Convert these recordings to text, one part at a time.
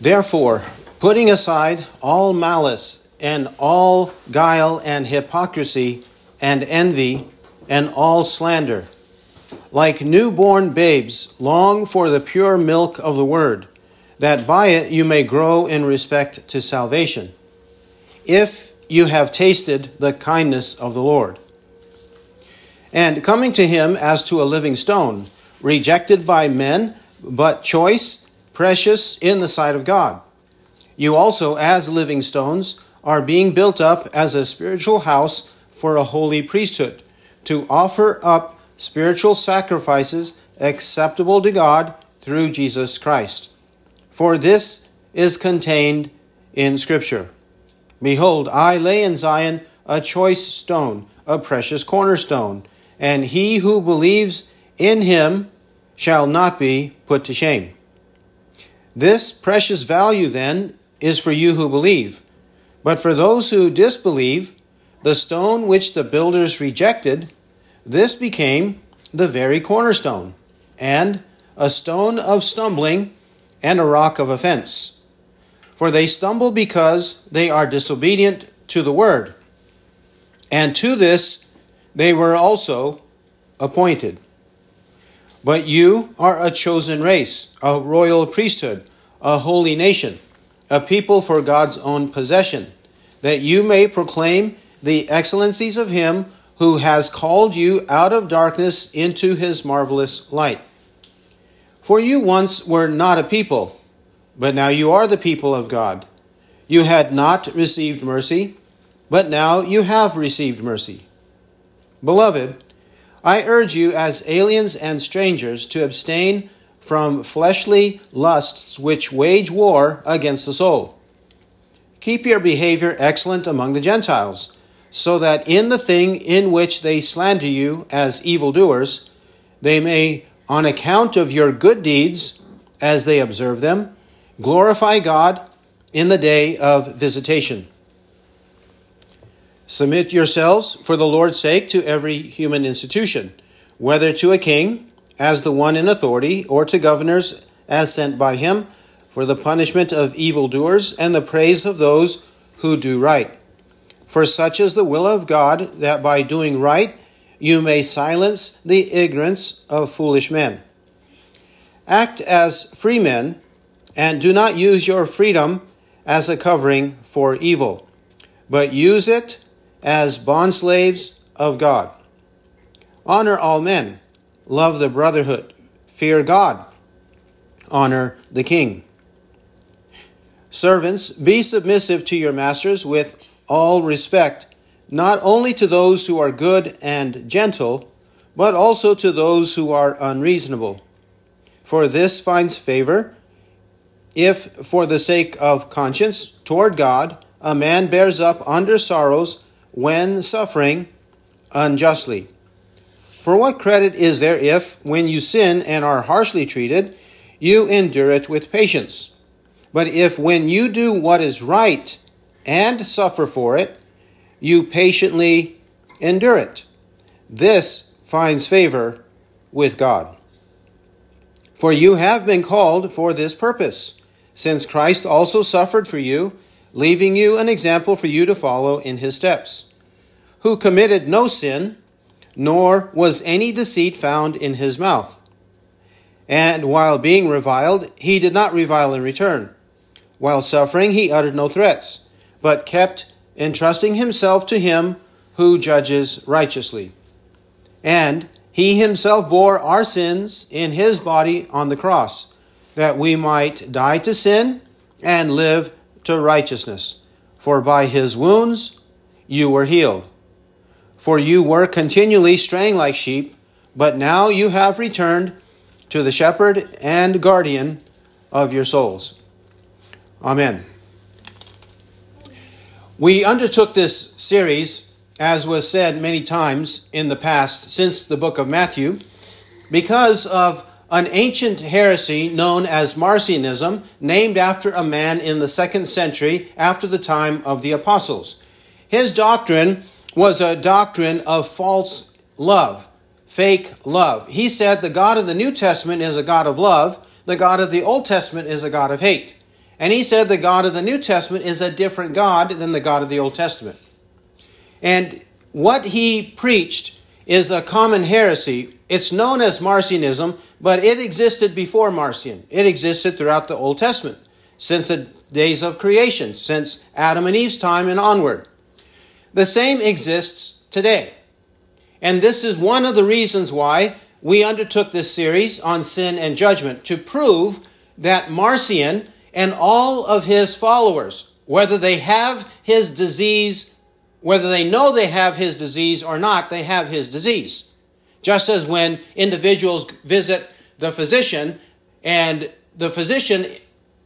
Therefore, putting aside all malice and all guile and hypocrisy and envy and all slander, like newborn babes, long for the pure milk of the word, that by it you may grow in respect to salvation, if you have tasted the kindness of the Lord. And coming to him as to a living stone, rejected by men, but choice, precious in the sight of God. You also, as living stones, are being built up as a spiritual house for a holy priesthood, to offer up spiritual sacrifices acceptable to God through Jesus Christ. For this is contained in Scripture Behold, I lay in Zion a choice stone, a precious cornerstone, and he who believes in him shall not be put to shame. This precious value, then, is for you who believe. But for those who disbelieve, the stone which the builders rejected, this became the very cornerstone, and a stone of stumbling and a rock of offense. For they stumble because they are disobedient to the word. And to this they were also appointed. But you are a chosen race, a royal priesthood, a holy nation, a people for God's own possession, that you may proclaim the excellencies of him who has called you out of darkness into his marvelous light. For you once were not a people, but now you are the people of God. You had not received mercy, but now you have received mercy. Beloved, I urge you as aliens and strangers to abstain from fleshly lusts which wage war against the soul. Keep your behavior excellent among the Gentiles, so that in the thing in which they slander you as evildoers, they may, on account of your good deeds, as they observe them, glorify God in the day of visitation. Submit yourselves for the Lord's sake to every human institution, whether to a king as the one in authority, or to governors as sent by him, for the punishment of evildoers and the praise of those who do right. For such is the will of God, that by doing right you may silence the ignorance of foolish men. Act as free men, and do not use your freedom as a covering for evil, but use it as bondslaves of God. Honor all men, love the brotherhood, fear God, honor the king. Servants, be submissive to your masters with all respect, not only to those who are good and gentle, but also to those who are unreasonable. For this finds favor if, for the sake of conscience toward God, a man bears up under sorrows when suffering unjustly. For what credit is there if, when you sin and are harshly treated, you endure it with patience? But if, when you do what is right and suffer for it, you patiently endure it, this finds favor with God. For you have been called for this purpose, since Christ also suffered for you leaving you an example for you to follow in his steps, who committed no sin, nor was any deceit found in his mouth. And while being reviled, he did not revile in return. While suffering, he uttered no threats, but kept entrusting himself to him who judges righteously. And he himself bore our sins in his body on the cross, that we might die to sin and live to righteousness. For by his wounds you were healed. For you were continually straying like sheep, but now you have returned to the shepherd and guardian of your souls. Amen. We undertook this series, as was said many times in the past since the book of Matthew, because of an ancient heresy known as Marcionism, named after a man in the second century after the time of the apostles. His doctrine was a doctrine of false love, fake love. He said the God of the New Testament is a God of love, the God of the Old Testament is a God of hate. And he said the God of the New Testament is a different God than the God of the Old Testament. And what he preached is a common heresy. It's known as Marcionism, but it existed before Marcion. It existed throughout the Old Testament, since the days of creation, since Adam and Eve's time and onward. The same exists today. And this is one of the reasons why we undertook this series on sin and judgment to prove that Marcion and all of his followers, whether they have his disease, whether they know they have his disease or not, they have his disease. Just as when individuals visit the physician and the physician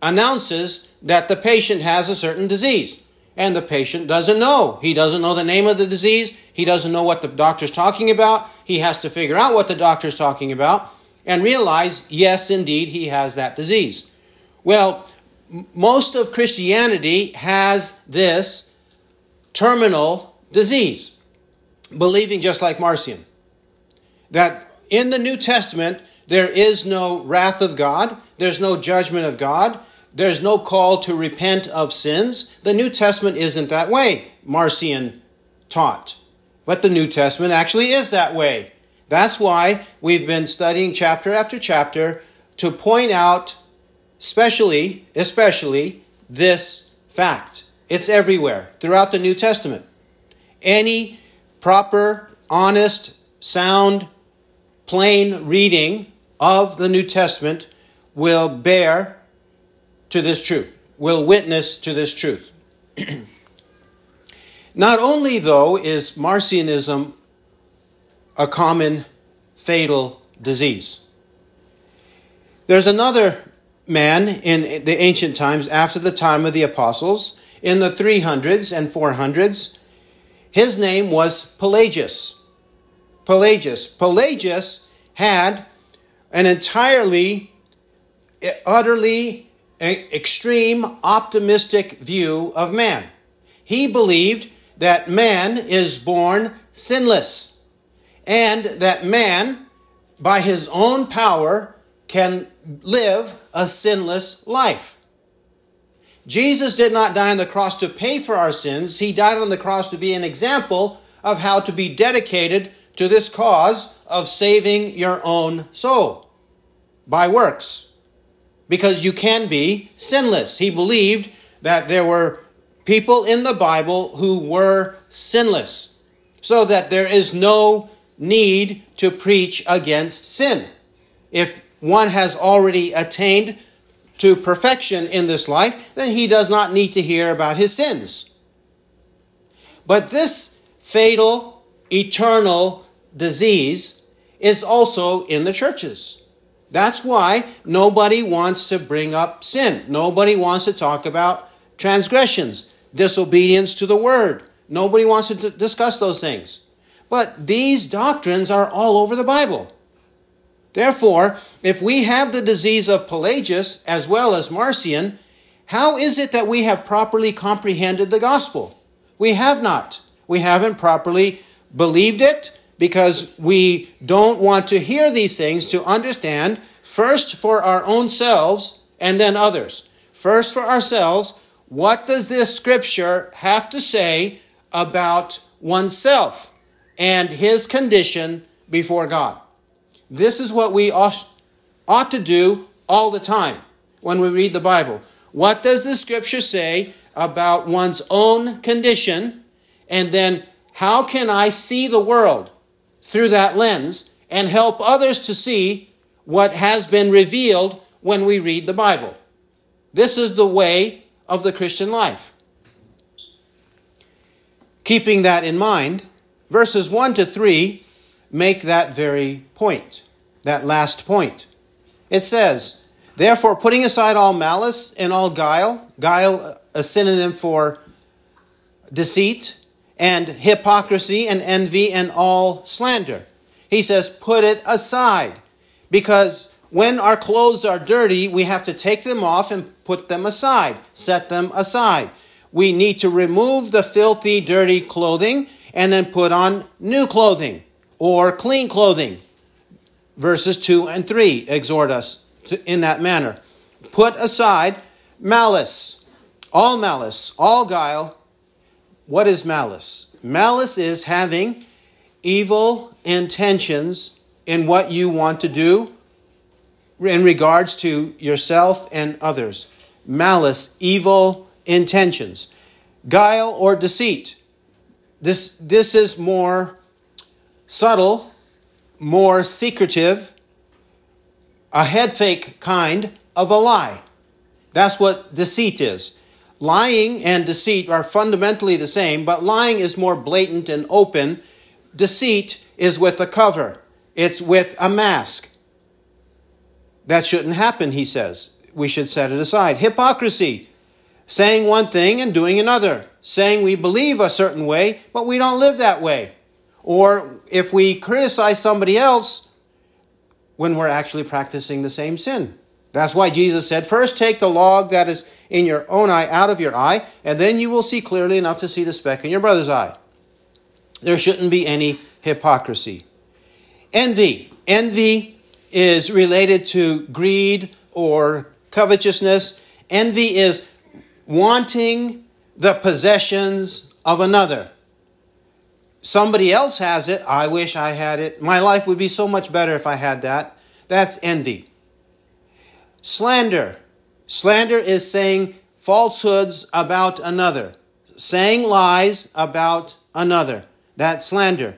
announces that the patient has a certain disease and the patient doesn't know. He doesn't know the name of the disease. He doesn't know what the doctor's talking about. He has to figure out what the doctor's talking about and realize, yes, indeed, he has that disease. Well, most of Christianity has this terminal disease, believing just like Marcion, that in the New Testament there is no wrath of God, there's no judgment of God, there's no call to repent of sins. The New Testament isn't that way, Marcion taught. But the New Testament actually is that way. That's why we've been studying chapter after chapter to point out especially especially this fact. It's everywhere throughout the New Testament. Any proper, honest, sound, plain reading of the New Testament will bear to this truth, will witness to this truth. Not only, though, is Marcionism a common fatal disease, there's another man in the ancient times after the time of the apostles in the 300s and 400s. His name was Pelagius. Pelagius. Pelagius had an entirely, utterly extreme optimistic view of man. He believed that man is born sinless and that man, by his own power, can live a sinless life. Jesus did not die on the cross to pay for our sins, he died on the cross to be an example of how to be dedicated to this cause of saving your own soul by works because you can be sinless. He believed that there were people in the Bible who were sinless, so that there is no need to preach against sin. If one has already attained to perfection in this life, then he does not need to hear about his sins. But this fatal, eternal disease is also in the churches. That's why nobody wants to bring up sin. Nobody wants to talk about transgressions, disobedience to the word. Nobody wants to discuss those things. But these doctrines are all over the Bible. Therefore, if we have the disease of Pelagius as well as Marcion, how is it that we have properly comprehended the gospel? We have not. We haven't properly believed it because we don't want to hear these things to understand first for our own selves and then others. First for ourselves, what does this scripture have to say about oneself and his condition before God? This is what we ought, to do all the time when we read the Bible. What does the scripture say about one's own condition? And then how can I see the world? Through that lens and help others to see what has been revealed when we read the Bible. This is the way of the Christian life. Keeping that in mind, verses 1 to 3 make that very point, that last point. It says, Therefore, putting aside all malice and all guile, guile a synonym for deceit, and hypocrisy and envy and all slander. He says, put it aside. Because when our clothes are dirty, we have to take them off and put them aside, set them aside. We need to remove the filthy, dirty clothing and then put on new clothing or clean clothing. Verses 2 and 3 exhort us to, in that manner. Put aside Malice. All malice, all guile. What is malice? Malice is having evil intentions in what you want to do in regards to yourself and others. Malice, evil intentions. Guile or deceit. This, this is more subtle, more secretive, a head fake kind of a lie. That's what deceit is. Lying and deceit are fundamentally the same, but lying is more blatant and open. Deceit is with a cover, it's with a mask. That shouldn't happen, he says. We should set it aside. Hypocrisy, saying one thing and doing another, saying we believe a certain way, but we don't live that way. Or if we criticize somebody else when we're actually practicing the same sin. That's why Jesus said, First take the log that is in your own eye out of your eye, and then you will see clearly enough to see the speck in your brother's eye. There shouldn't be any hypocrisy. Envy. Envy is related to greed or covetousness. Envy is wanting the possessions of another. Somebody else has it. I wish I had it. My life would be so much better if I had that. That's envy. Slander. Slander is saying falsehoods about another, saying lies about another. That's slander.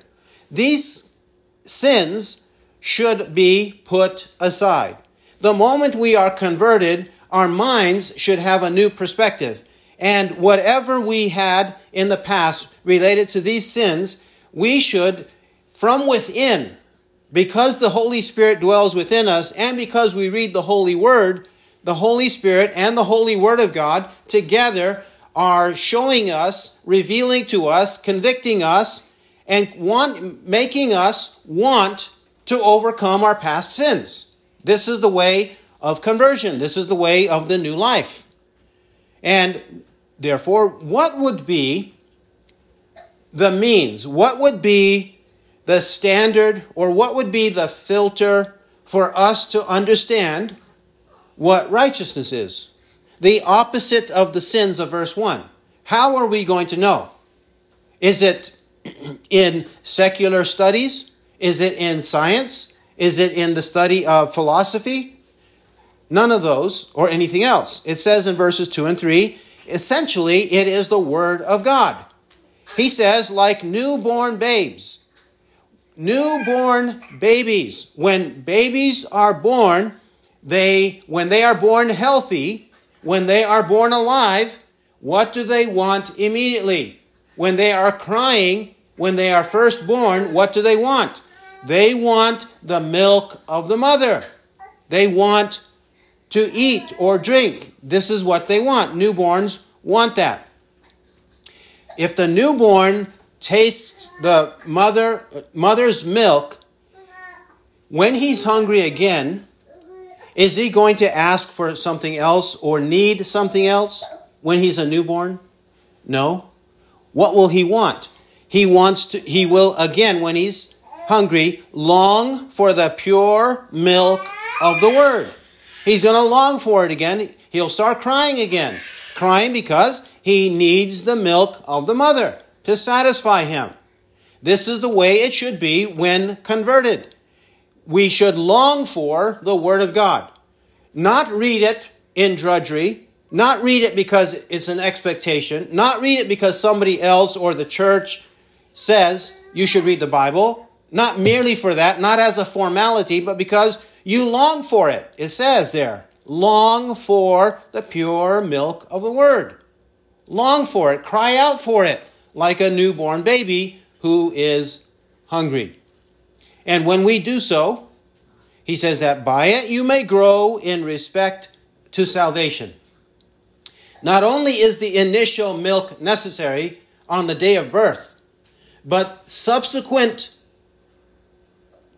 These sins should be put aside. The moment we are converted, our minds should have a new perspective. And whatever we had in the past related to these sins, we should, from within, because the Holy Spirit dwells within us and because we read the Holy Word, the Holy Spirit and the Holy Word of God together are showing us, revealing to us, convicting us, and want, making us want to overcome our past sins. This is the way of conversion. This is the way of the new life. And therefore, what would be the means? What would be the standard or what would be the filter for us to understand what righteousness is? The opposite of the sins of verse 1. How are we going to know? Is it in secular studies? Is it in science? Is it in the study of philosophy? None of those or anything else. It says in verses 2 and 3 essentially, it is the Word of God. He says, like newborn babes newborn babies. When babies are born, they when they are born healthy, when they are born alive, what do they want immediately? When they are crying, when they are first born, what do they want? They want the milk of the mother. They want to eat or drink. This is what they want. Newborns want that. If the newborn tastes the mother mother's milk, when he's hungry again, is he going to ask for something else or need something else when he's a newborn? No. What will he want? He wants to he will again when he's hungry long for the pure milk of the word. He's going to long for it again. He'll start crying again. Crying because he needs the milk of the mother to satisfy him. This is the way it should be when converted. We should long for the Word of God. Not read it in drudgery, not read it because it's an expectation, not read it because somebody else or the church says you should read the Bible, not merely for that, not as a formality, but because you long for it. It says there, long for the pure milk of the Word. Long for it, cry out for it like a newborn baby who is hungry. And when we do so, he says that by it you may grow in respect to salvation. Not only is the initial milk necessary on the day of birth, but subsequent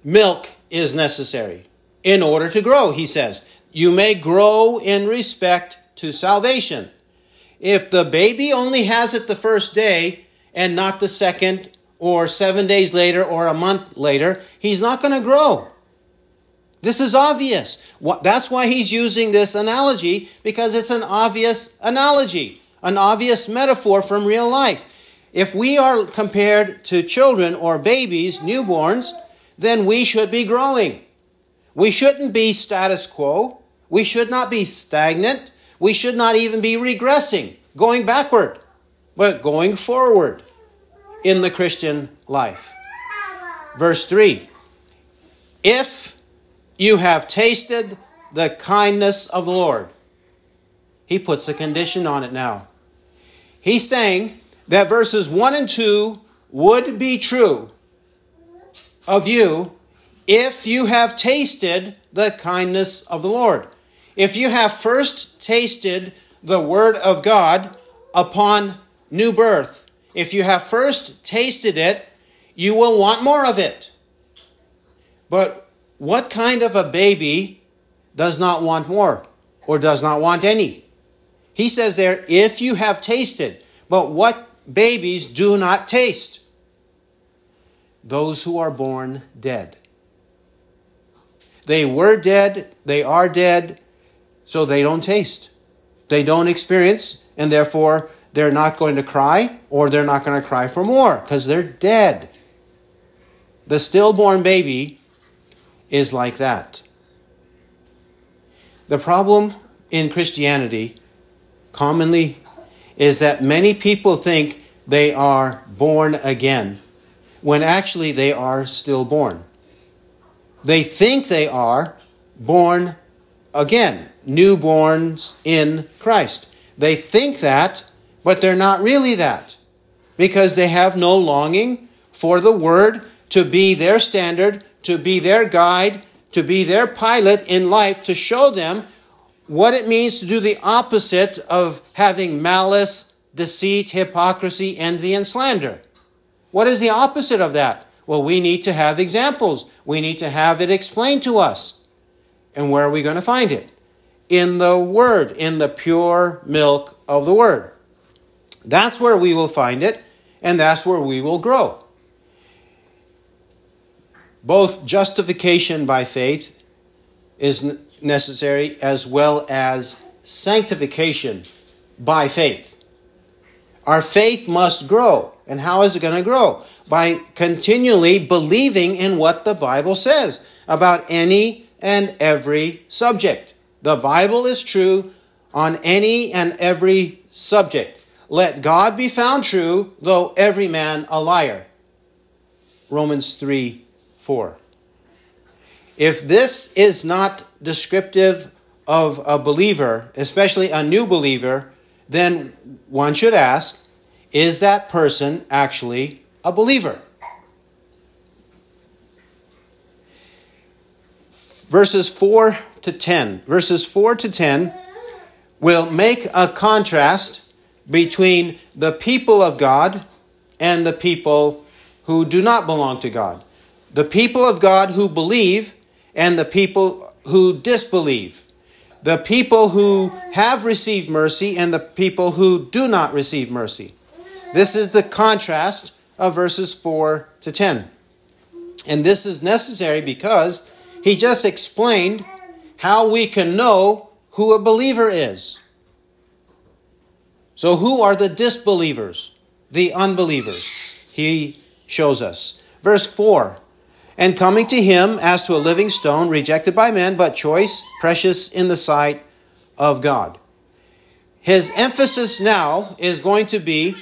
milk is necessary in order to grow, he says. You may grow in respect to salvation. If the baby only has it the first day, and not the second or seven days later or a month later, he's not going to grow. This is obvious. That's why he's using this analogy, because it's an obvious analogy, an obvious metaphor from real life. If we are compared to children or babies, newborns, then we should be growing. We shouldn't be status quo. We should not be stagnant. We should not even be regressing, going backward, but going forward in the Christian life. Verse 3 If you have tasted the kindness of the Lord, he puts a condition on it now. He's saying that verses 1 and 2 would be true of you if you have tasted the kindness of the Lord. If you have first tasted the Word of God upon new birth, if you have first tasted it, you will want more of it. But what kind of a baby does not want more or does not want any? He says there, if you have tasted. But what babies do not taste? Those who are born dead. They were dead, they are dead, so they don't taste. They don't experience, and therefore they're not going to cry or they're not going to cry for more because they're dead. The stillborn baby is like that. The problem in Christianity commonly is that many people think they are born again when actually they are stillborn. They think they are born again, newborns in Christ. They think that, but they're not really that because they have no longing for the Word to be their standard, to be their guide, to be their pilot in life, to show them what it means to do the opposite of having malice, deceit, hypocrisy, envy, and slander. What is the opposite of that? Well, we need to have examples. We need to have it explained to us. And where are we going to find it? In the Word, in the pure milk of the Word. That's where we will find it, and that's where we will grow. Both justification by faith is necessary as well as sanctification by faith. Our faith must grow. And how is it going to grow? by continually believing in what the Bible says about any and every subject. The Bible is true on any and every subject. Let God be found true, though every man a liar. Romans 3 4. If this is not descriptive of a believer, especially a new believer, then one should ask is that person actually a believer. Verses 4 to 10. Verses 4 to 10 will make a contrast between the people of God and the people who do not belong to God. The people of God who believe and the people who disbelieve. The people who have received mercy and the people who do not receive mercy. This is the contrast of verses 4 to 10. And this is necessary because he just explained how we can know who a believer is. So, who are the disbelievers, the unbelievers? He shows us. Verse 4 And coming to him as to a living stone, rejected by men, but choice, precious in the sight of God. His emphasis now is going to be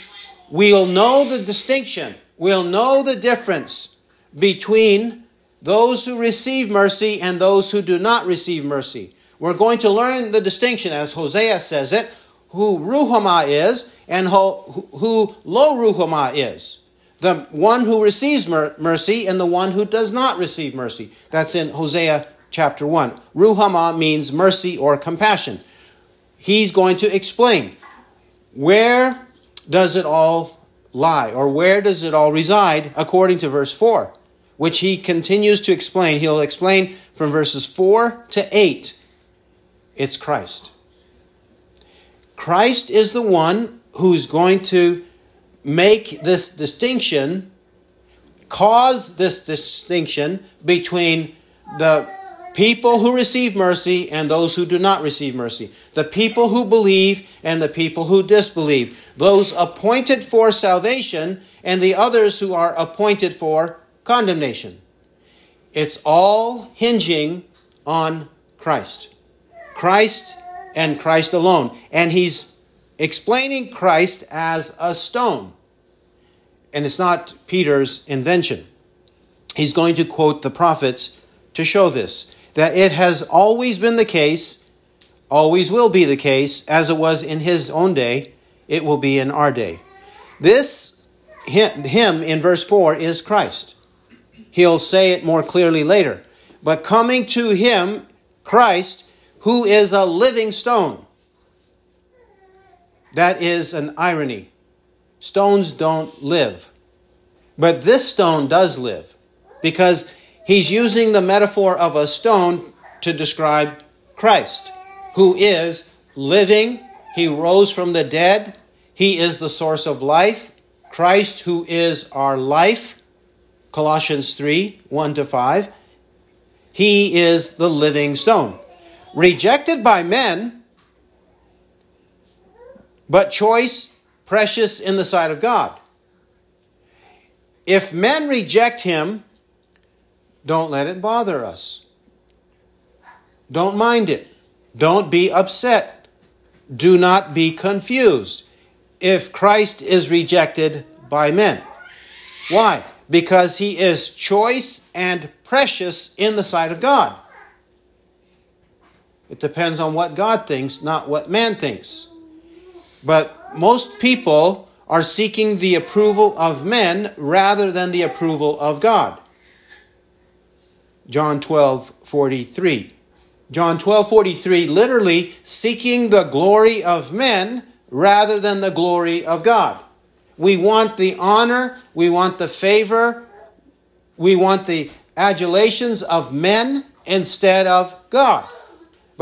we'll know the distinction, we'll know the difference between those who receive mercy and those who do not receive mercy. We're going to learn the distinction, as Hosea says it, who Ruhama is and who, who Lo Ruhama is. The one who receives mercy and the one who does not receive mercy. That's in Hosea chapter 1. Ruhama means mercy or compassion. He's going to explain where does it all lie? Or where does it all reside according to verse 4? Which he continues to explain. He'll explain from verses 4 to 8. It's Christ. Christ is the one who's going to make this distinction, cause this distinction between the people who receive mercy and those who do not receive mercy, the people who believe and the people who disbelieve, those appointed for salvation and the others who are appointed for condemnation. It's all hinging on Christ. Christ and Christ alone. And he's explaining Christ as a stone. And it's not Peter's invention. He's going to quote the prophets to show this that it has always been the case, always will be the case, as it was in his own day, it will be in our day. This him in verse 4 is Christ. He'll say it more clearly later. But coming to him, Christ, who is a living stone. That is an irony. Stones don't live. But this stone does live because he's using the metaphor of a stone to describe Christ, who is living. He rose from the dead. He is the source of life. Christ, who is our life. Colossians 3 1 to 5. He is the living stone. Rejected by men, but choice, precious in the sight of God. If men reject him, don't let it bother us. Don't mind it. Don't be upset. Do not be confused if Christ is rejected by men. Why? Because he is choice and precious in the sight of God. It depends on what God thinks, not what man thinks. But most people are seeking the approval of men rather than the approval of God. John 12 43. John 12 43, literally seeking the glory of men rather than the glory of God. We want the honor, we want the favor, we want the adulations of men instead of God.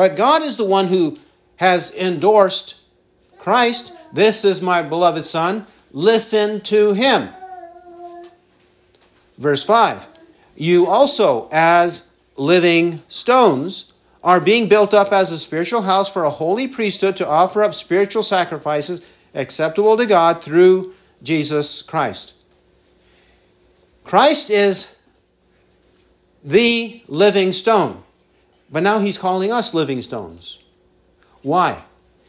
But God is the one who has endorsed Christ. This is my beloved Son. Listen to him. Verse 5 You also, as living stones, are being built up as a spiritual house for a holy priesthood to offer up spiritual sacrifices acceptable to God through Jesus Christ. Christ is the living stone. But now he's calling us living stones. Why?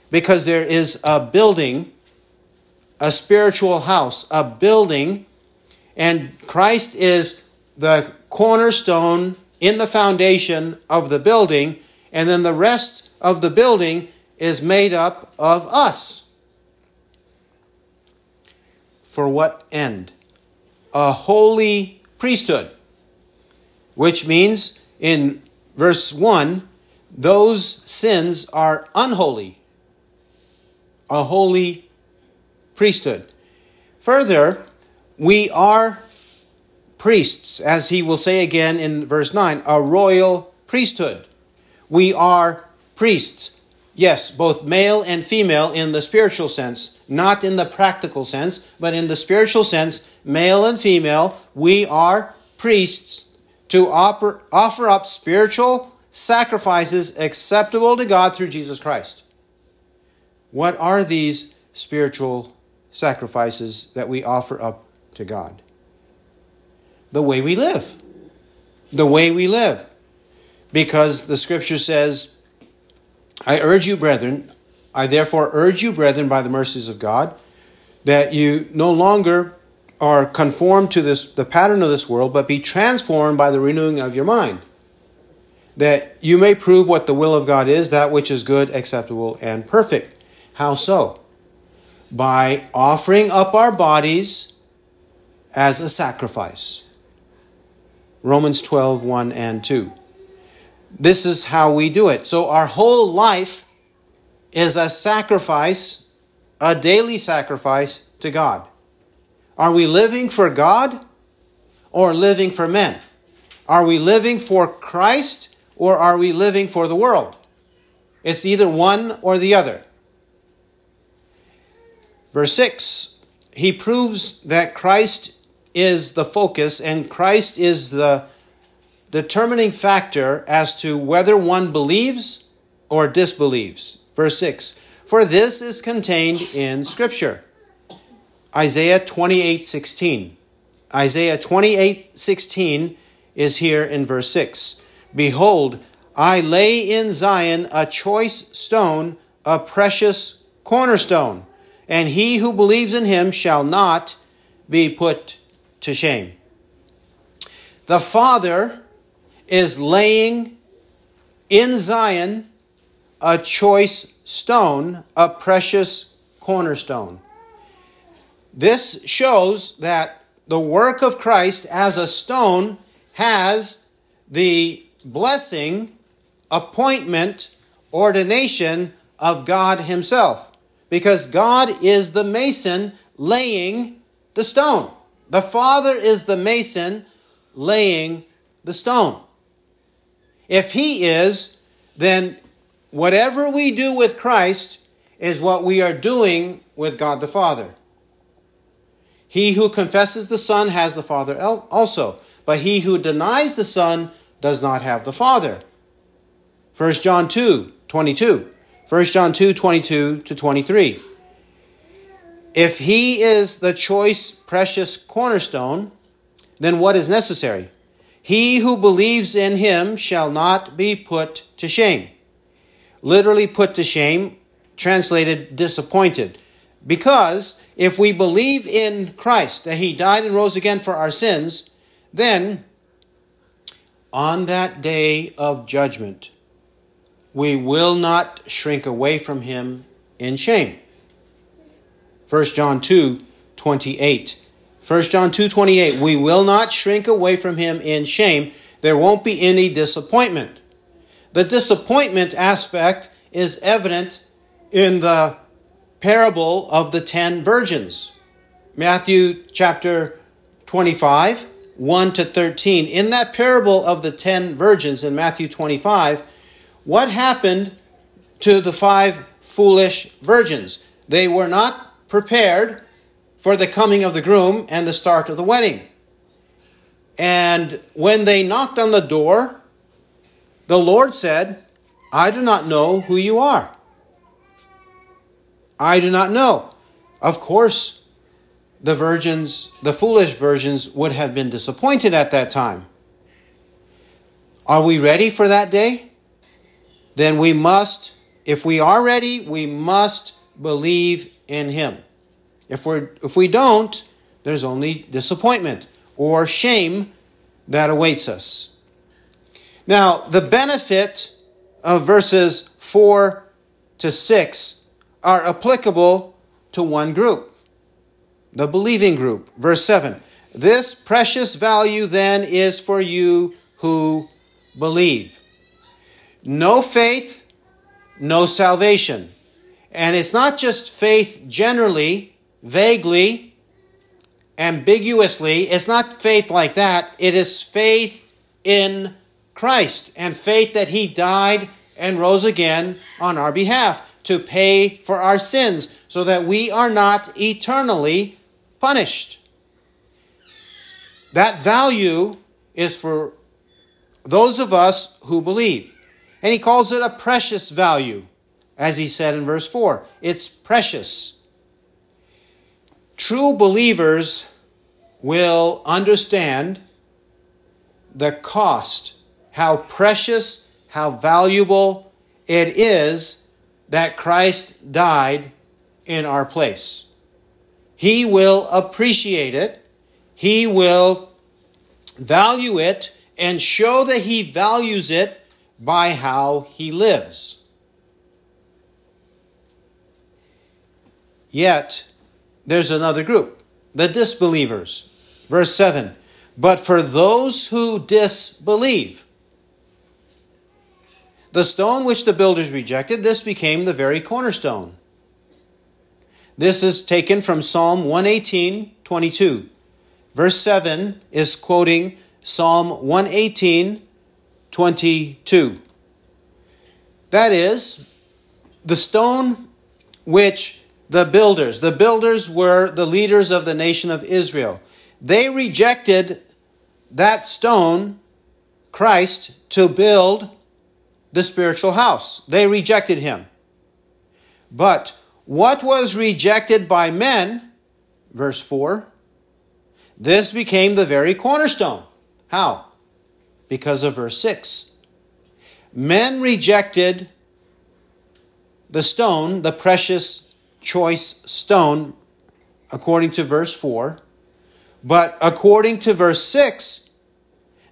Because there is a building, a spiritual house, a building, and Christ is the cornerstone in the foundation of the building, and then the rest of the building is made up of us. For what end? A holy priesthood, which means in verse 1 those sins are unholy, a holy priesthood. Further, we are priests, as he will say again in verse 9, a royal priesthood. We are priests. Yes, both male and female in the spiritual sense, not in the practical sense, but in the spiritual sense, male and female, we are priests to offer, offer up spiritual sacrifices acceptable to God through Jesus Christ. What are these spiritual sacrifices that we offer up to God? The way we live. The way we live. Because the scripture says, I urge you, brethren, I therefore urge you, brethren, by the mercies of God, that you no longer are conformed to this the pattern of this world, but be transformed by the renewing of your mind, that you may prove what the will of God is, that which is good, acceptable, and perfect. How so? By offering up our bodies as a sacrifice. Romans 12, 1 and 2. This is how we do it. So our whole life is a sacrifice, a daily sacrifice to God. Are we living for God or living for men? Are we living for Christ or are we living for the world? It's either one or the other. Verse 6 He proves that Christ is the focus and Christ is the determining factor as to whether one believes or disbelieves. Verse 6 For this is contained in Scripture. Isaiah 28 16. Isaiah 28 16 is here in verse 6. Behold, I lay in Zion a choice stone, a precious cornerstone, and he who believes in him shall not be put to shame. The Father is laying in Zion a choice stone, a precious cornerstone. This shows that the work of Christ as a stone has the blessing, appointment, ordination of God Himself. Because God is the mason laying the stone. The Father is the mason laying the stone. If He is, then whatever we do with Christ is what we are doing with God the Father. He who confesses the Son has the Father also, but he who denies the Son does not have the Father. 1 John 2 22. 1 John 2 22 to 23. If he is the choice, precious cornerstone, then what is necessary? He who believes in him shall not be put to shame. Literally put to shame, translated disappointed. Because if we believe in Christ, that he died and rose again for our sins, then on that day of judgment, we will not shrink away from him in shame. 1 John 2 28. 1 John 2 28. We will not shrink away from him in shame. There won't be any disappointment. The disappointment aspect is evident in the parable of the ten virgins. Matthew chapter 25, 1 to 13. In that parable of the ten virgins in Matthew 25, what happened to the five foolish virgins? They were not prepared for the coming of the groom and the start of the wedding. And when they knocked on the door, the Lord said, I do not know who you are. I do not know. Of course, the virgins, the foolish virgins, would have been disappointed at that time. Are we ready for that day? Then we must, if we are ready, we must believe in Him. If, we're, if we don't, there's only disappointment or shame that awaits us. Now, the benefit of verses 4 to 6 are applicable to one group the believing group. Verse 7 This precious value then is for you who believe. No faith, no salvation. And it's not just faith generally, vaguely, ambiguously. It's not faith like that. It is faith in Christ and faith that He died and rose again on our behalf to pay for our sins so that we are not eternally punished. That value is for those of us who believe. And he calls it a precious value, as he said in verse 4. It's precious. True believers will understand the cost, how precious, how valuable it is that Christ died in our place. He will appreciate it, he will value it, and show that he values it by how he lives. Yet, there's another group, the disbelievers. Verse 7 But for those who disbelieve, the stone which the builders rejected, this became the very cornerstone. This is taken from Psalm 118, 22. Verse 7 is quoting Psalm 118, 22. That is, the stone which the builders, the builders were the leaders of the nation of Israel. They rejected that stone Christ to build the spiritual house. They rejected him. But what was rejected by men, verse 4, this became the very cornerstone. How? Because of verse 6. Men rejected the stone, the precious choice stone, according to verse 4. But according to verse 6,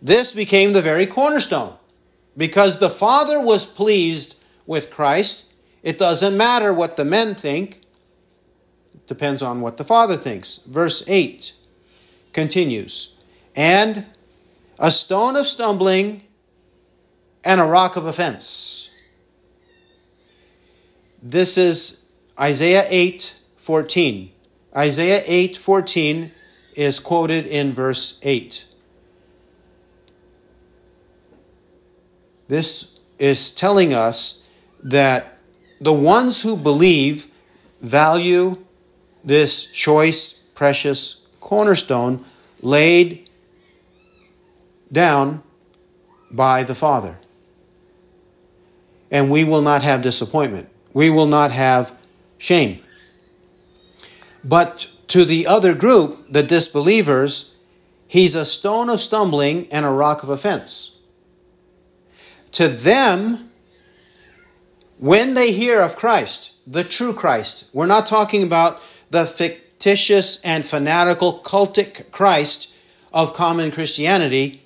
this became the very cornerstone. Because the Father was pleased with Christ, it doesn't matter what the men think. It depends on what the Father thinks. Verse 8 continues And a stone of stumbling and a rock of offense. This is Isaiah 8 14. Isaiah 8 14 is quoted in verse 8. This is telling us that the ones who believe value this choice, precious cornerstone laid down by the Father. And we will not have disappointment. We will not have shame. But to the other group, the disbelievers, he's a stone of stumbling and a rock of offense. To them, when they hear of Christ, the true Christ, we're not talking about the fictitious and fanatical cultic Christ of common Christianity.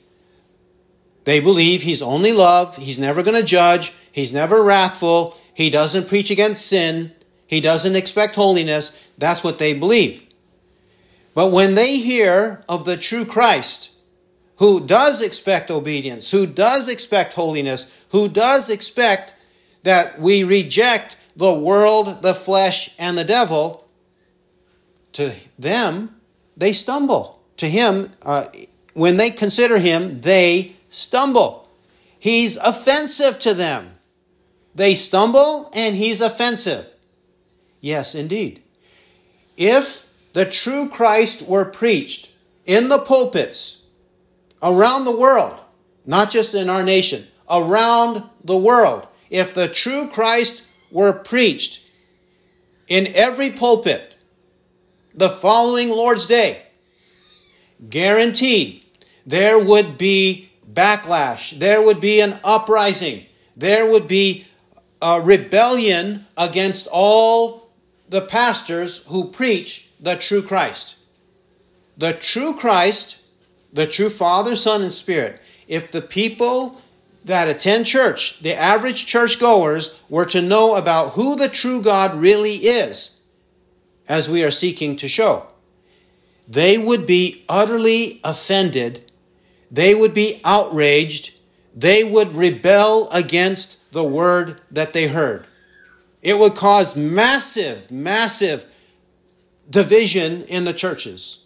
They believe he's only love, he's never going to judge, he's never wrathful, he doesn't preach against sin, he doesn't expect holiness. That's what they believe. But when they hear of the true Christ, who does expect obedience, who does expect holiness, who does expect that we reject the world, the flesh, and the devil, to them, they stumble. To him, uh, when they consider him, they stumble. He's offensive to them. They stumble and he's offensive. Yes, indeed. If the true Christ were preached in the pulpits around the world, not just in our nation, around the world, if the true Christ were preached in every pulpit the following Lord's Day, guaranteed there would be backlash, there would be an uprising, there would be a rebellion against all the pastors who preach the true Christ. The true Christ, the true Father, Son, and Spirit. If the people that attend church, the average churchgoers, were to know about who the true God really is, as we are seeking to show, they would be utterly offended. They would be outraged. They would rebel against the word that they heard. It would cause massive, massive division in the churches.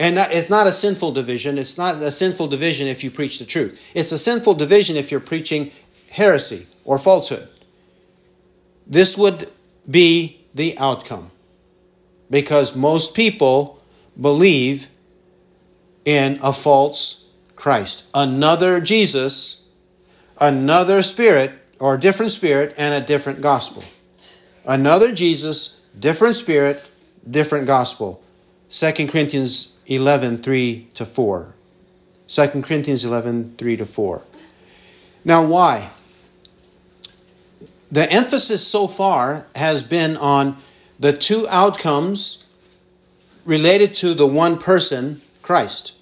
And it's not a sinful division. It's not a sinful division if you preach the truth. It's a sinful division if you're preaching heresy or falsehood. This would be the outcome because most people believe in a false Christ, another Jesus, another spirit, or a different spirit, and a different gospel. Another Jesus, different spirit, different gospel. 2 Corinthians 11, 3 to 4. 2 Corinthians 11, 3 to 4. Now, why? The emphasis so far has been on the two outcomes related to the one person, Christ.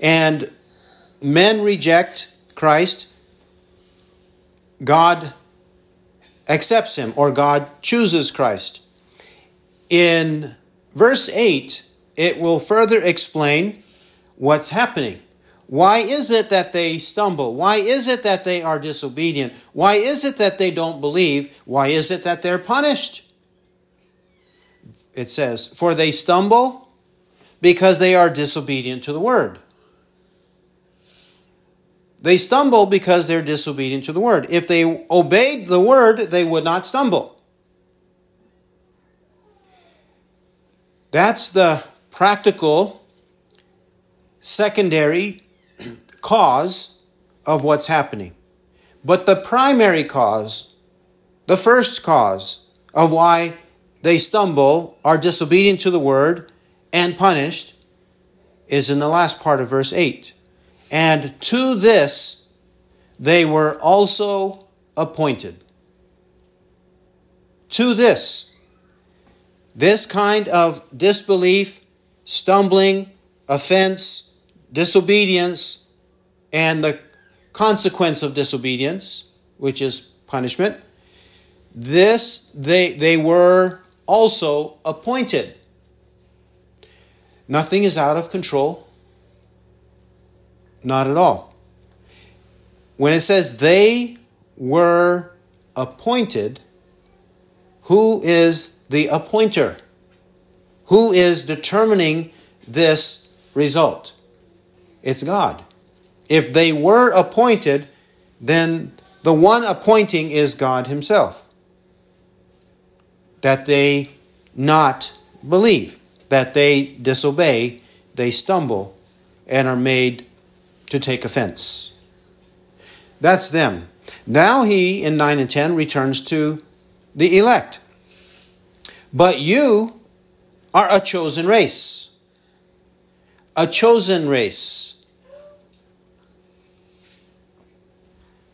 And men reject Christ, God accepts him or God chooses Christ. In verse 8, it will further explain what's happening. Why is it that they stumble? Why is it that they are disobedient? Why is it that they don't believe? Why is it that they're punished? It says, For they stumble because they are disobedient to the word. They stumble because they're disobedient to the word. If they obeyed the word, they would not stumble. That's the practical, secondary cause of what's happening. But the primary cause, the first cause of why they stumble, are disobedient to the word, and punished, is in the last part of verse 8. And to this they were also appointed. To this, this kind of disbelief, stumbling, offense, disobedience, and the consequence of disobedience, which is punishment, this they, they were also appointed. Nothing is out of control. Not at all. When it says they were appointed, who is the appointer? Who is determining this result? It's God. If they were appointed, then the one appointing is God Himself. That they not believe, that they disobey, they stumble, and are made to take offense. That's them. Now he, in 9 and 10, returns to the elect. But you are a chosen race. A chosen race.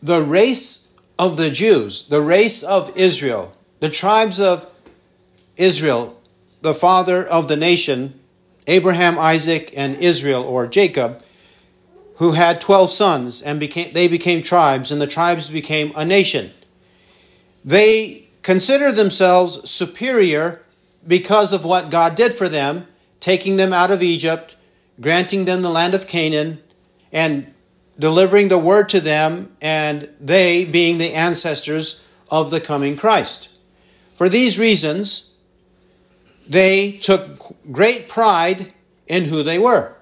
The race of the Jews, the race of Israel, the tribes of Israel, the father of the nation, Abraham, Isaac, and Israel, or Jacob, who had 12 sons and became they became tribes and the tribes became a nation they considered themselves superior because of what God did for them taking them out of Egypt granting them the land of Canaan and delivering the word to them and they being the ancestors of the coming Christ for these reasons they took great pride in who they were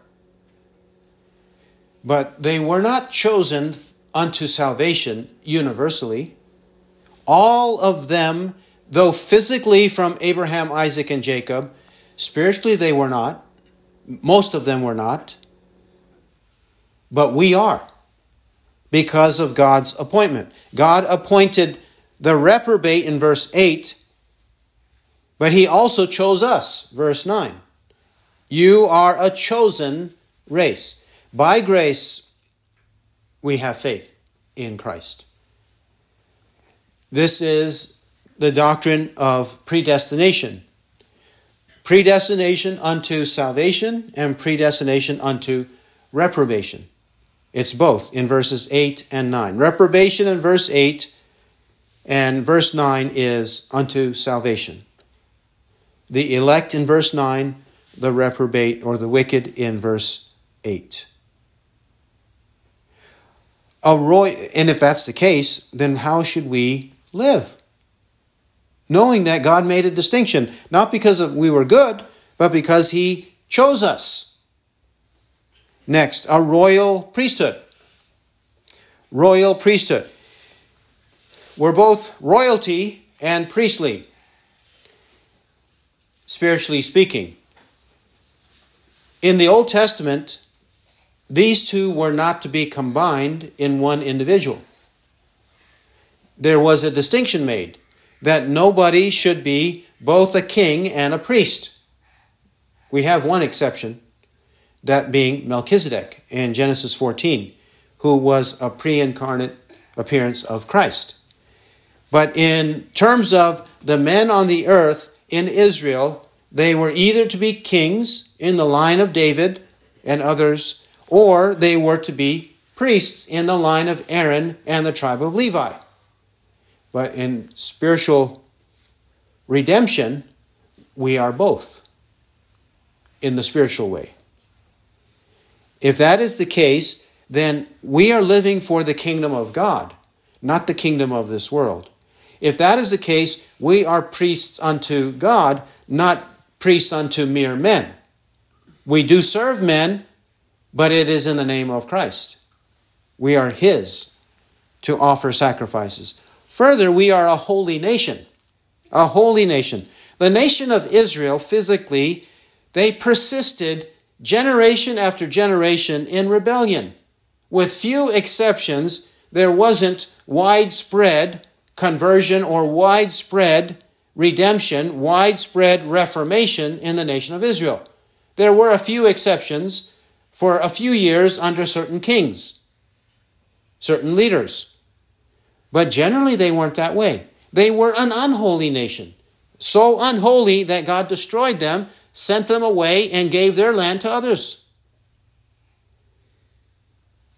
but they were not chosen unto salvation universally. All of them, though physically from Abraham, Isaac, and Jacob, spiritually they were not. Most of them were not. But we are because of God's appointment. God appointed the reprobate in verse 8, but he also chose us, verse 9. You are a chosen race. By grace, we have faith in Christ. This is the doctrine of predestination predestination unto salvation and predestination unto reprobation. It's both in verses 8 and 9. Reprobation in verse 8 and verse 9 is unto salvation. The elect in verse 9, the reprobate or the wicked in verse 8 a roy and if that's the case, then how should we live? Knowing that God made a distinction, not because of we were good, but because he chose us. Next, a royal priesthood. Royal priesthood. We're both royalty and priestly, spiritually speaking. In the Old Testament, these two were not to be combined in one individual. There was a distinction made that nobody should be both a king and a priest. We have one exception, that being Melchizedek in Genesis 14, who was a pre incarnate appearance of Christ. But in terms of the men on the earth in Israel, they were either to be kings in the line of David and others or they were to be priests in the line of Aaron and the tribe of Levi. But in spiritual redemption, we are both in the spiritual way. If that is the case, then we are living for the kingdom of God, not the kingdom of this world. If that is the case, we are priests unto God, not priests unto mere men. We do serve men, but it is in the name of Christ. We are His to offer sacrifices. Further, we are a holy nation. A holy nation. The nation of Israel, physically, they persisted generation after generation in rebellion with few exceptions, there wasn't widespread conversion or widespread redemption, widespread reformation in the nation of Israel. There were a few exceptions for a few years under certain kings, certain leaders. But generally, they weren't that way. They were an unholy nation, so unholy that God destroyed them, sent them away, and gave their land to others.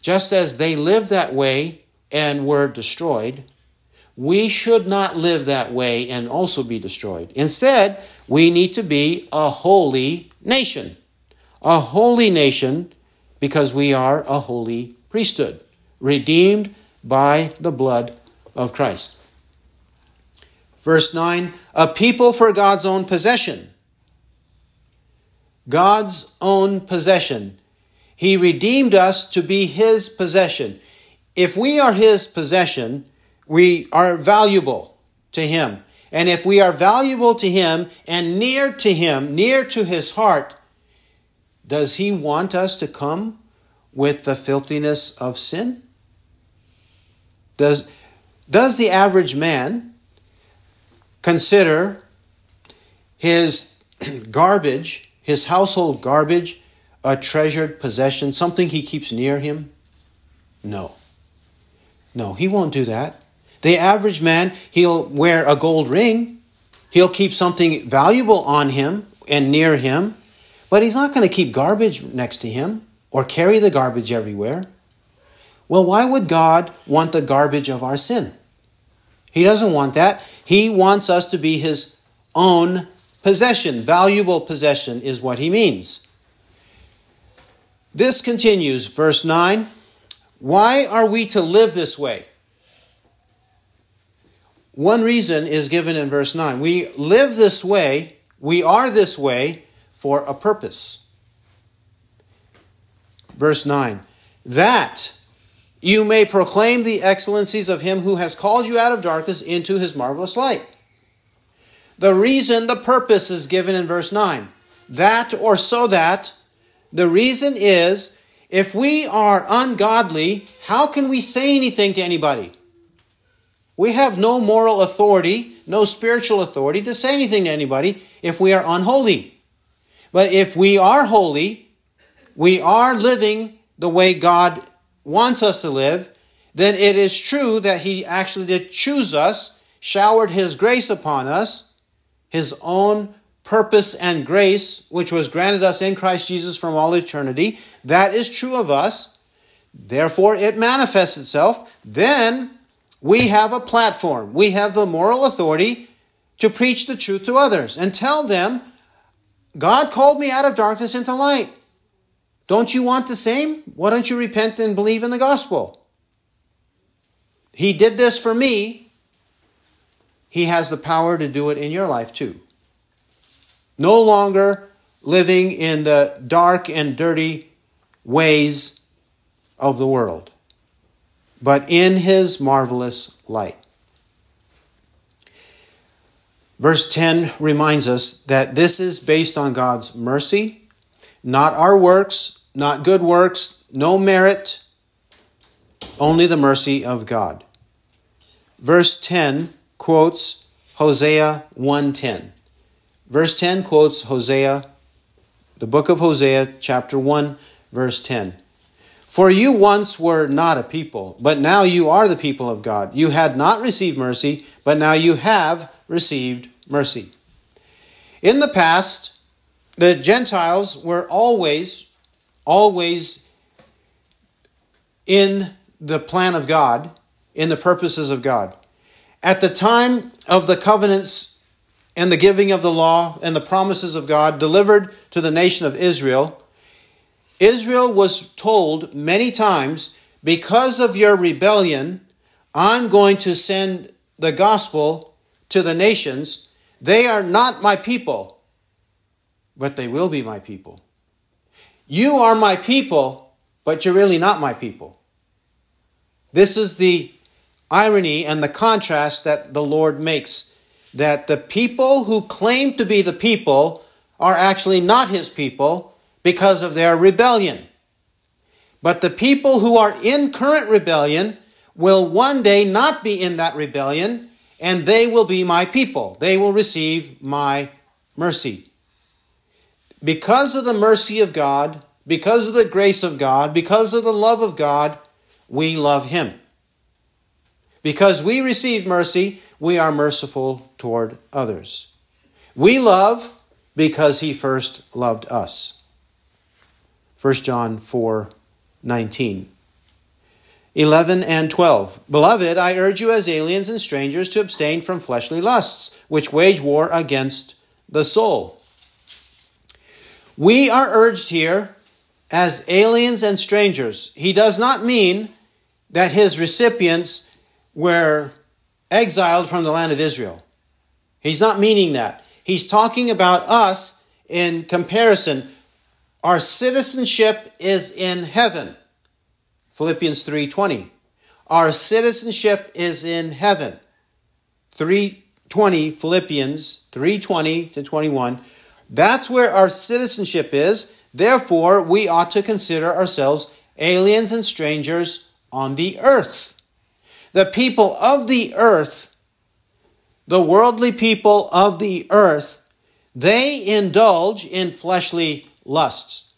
Just as they lived that way and were destroyed, we should not live that way and also be destroyed. Instead, we need to be a holy nation. A holy nation because we are a holy priesthood, redeemed by the blood of Christ. Verse 9 A people for God's own possession. God's own possession. He redeemed us to be His possession. If we are His possession, we are valuable to Him. And if we are valuable to Him and near to Him, near to His heart, does He want us to come with the filthiness of sin? Does, does the average man consider his garbage, his household garbage, a treasured possession, something he keeps near him? No. No, he won't do that. The average man, he'll wear a gold ring, he'll keep something valuable on him and near him, but he's not going to keep garbage next to him or carry the garbage everywhere. Well, why would God want the garbage of our sin? He doesn't want that. He wants us to be His own possession. Valuable possession is what He means. This continues, verse 9. Why are we to live this way? One reason is given in verse 9. We live this way, we are this way for a purpose. Verse 9. That you may proclaim the excellencies of him who has called you out of darkness into his marvelous light. The reason, the purpose is given in verse 9. That or so that. The reason is if we are ungodly, how can we say anything to anybody? We have no moral authority, no spiritual authority to say anything to anybody if we are unholy. But if we are holy, we are living the way God wants us to live, then it is true that He actually did choose us, showered His grace upon us, His own purpose and grace, which was granted us in Christ Jesus from all eternity. That is true of us. Therefore, it manifests itself. Then we have a platform. We have the moral authority to preach the truth to others and tell them, God called me out of darkness into light. Don't you want the same? Why don't you repent and believe in the gospel? He did this for me. He has the power to do it in your life too. No longer living in the dark and dirty ways of the world, but in his marvelous light. Verse 10 reminds us that this is based on God's mercy, not our works, not good works, no merit, only the mercy of God. Verse 10 quotes Hosea 1:10. Verse 10 quotes Hosea, the book of Hosea, chapter 1, verse 10. For you once were not a people, but now you are the people of God. You had not received mercy, but now you have received mercy. In the past, the Gentiles were always always in the plan of God, in the purposes of God. At the time of the covenants and the giving of the law and the promises of God delivered to the nation of Israel, Israel was told many times, because of your rebellion, I'm going to send the gospel to the nations. They are not my people, but they will be my people. You are my people, but you're really not my people. This is the irony and the contrast that the Lord makes that the people who claim to be the people are actually not his people because of their rebellion. But the people who are in current rebellion will one day not be in that rebellion, and they will be my people. They will receive my mercy. Because of the mercy of God, because of the grace of God, because of the love of God, we love Him. Because we receive mercy, we are merciful toward others. We love because He first loved us. 1 John 4 19. 11 and 12. Beloved, I urge you as aliens and strangers to abstain from fleshly lusts, which wage war against the soul. We are urged here as aliens and strangers. He does not mean that his recipients were exiled from the land of Israel. He's not meaning that. He's talking about us in comparison. Our citizenship is in heaven. Philippians 3:20. Our citizenship is in heaven. 320 Philippians 320 to 21 that's where our citizenship is. Therefore, we ought to consider ourselves aliens and strangers on the earth. The people of the earth, the worldly people of the earth, they indulge in fleshly lusts.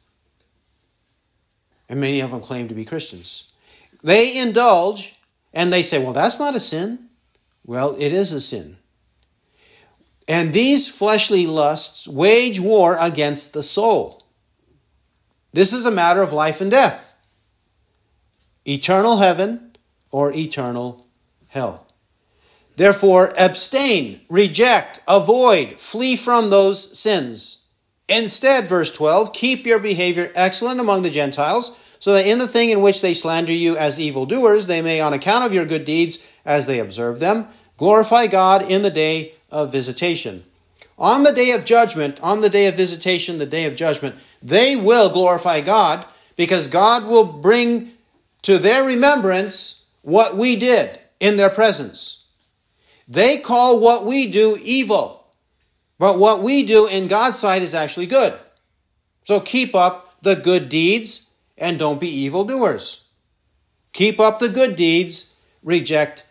And many of them claim to be Christians. They indulge and they say, well, that's not a sin. Well, it is a sin. And these fleshly lusts wage war against the soul. This is a matter of life and death eternal heaven or eternal hell. Therefore, abstain, reject, avoid, flee from those sins. Instead, verse 12, keep your behavior excellent among the Gentiles, so that in the thing in which they slander you as evildoers, they may, on account of your good deeds as they observe them, glorify God in the day of visitation. On the day of judgment, on the day of visitation, the day of judgment, they will glorify God because God will bring to their remembrance what we did in their presence. They call what we do evil, but what we do in God's sight is actually good. So keep up the good deeds and don't be evildoers. Keep up the good deeds, reject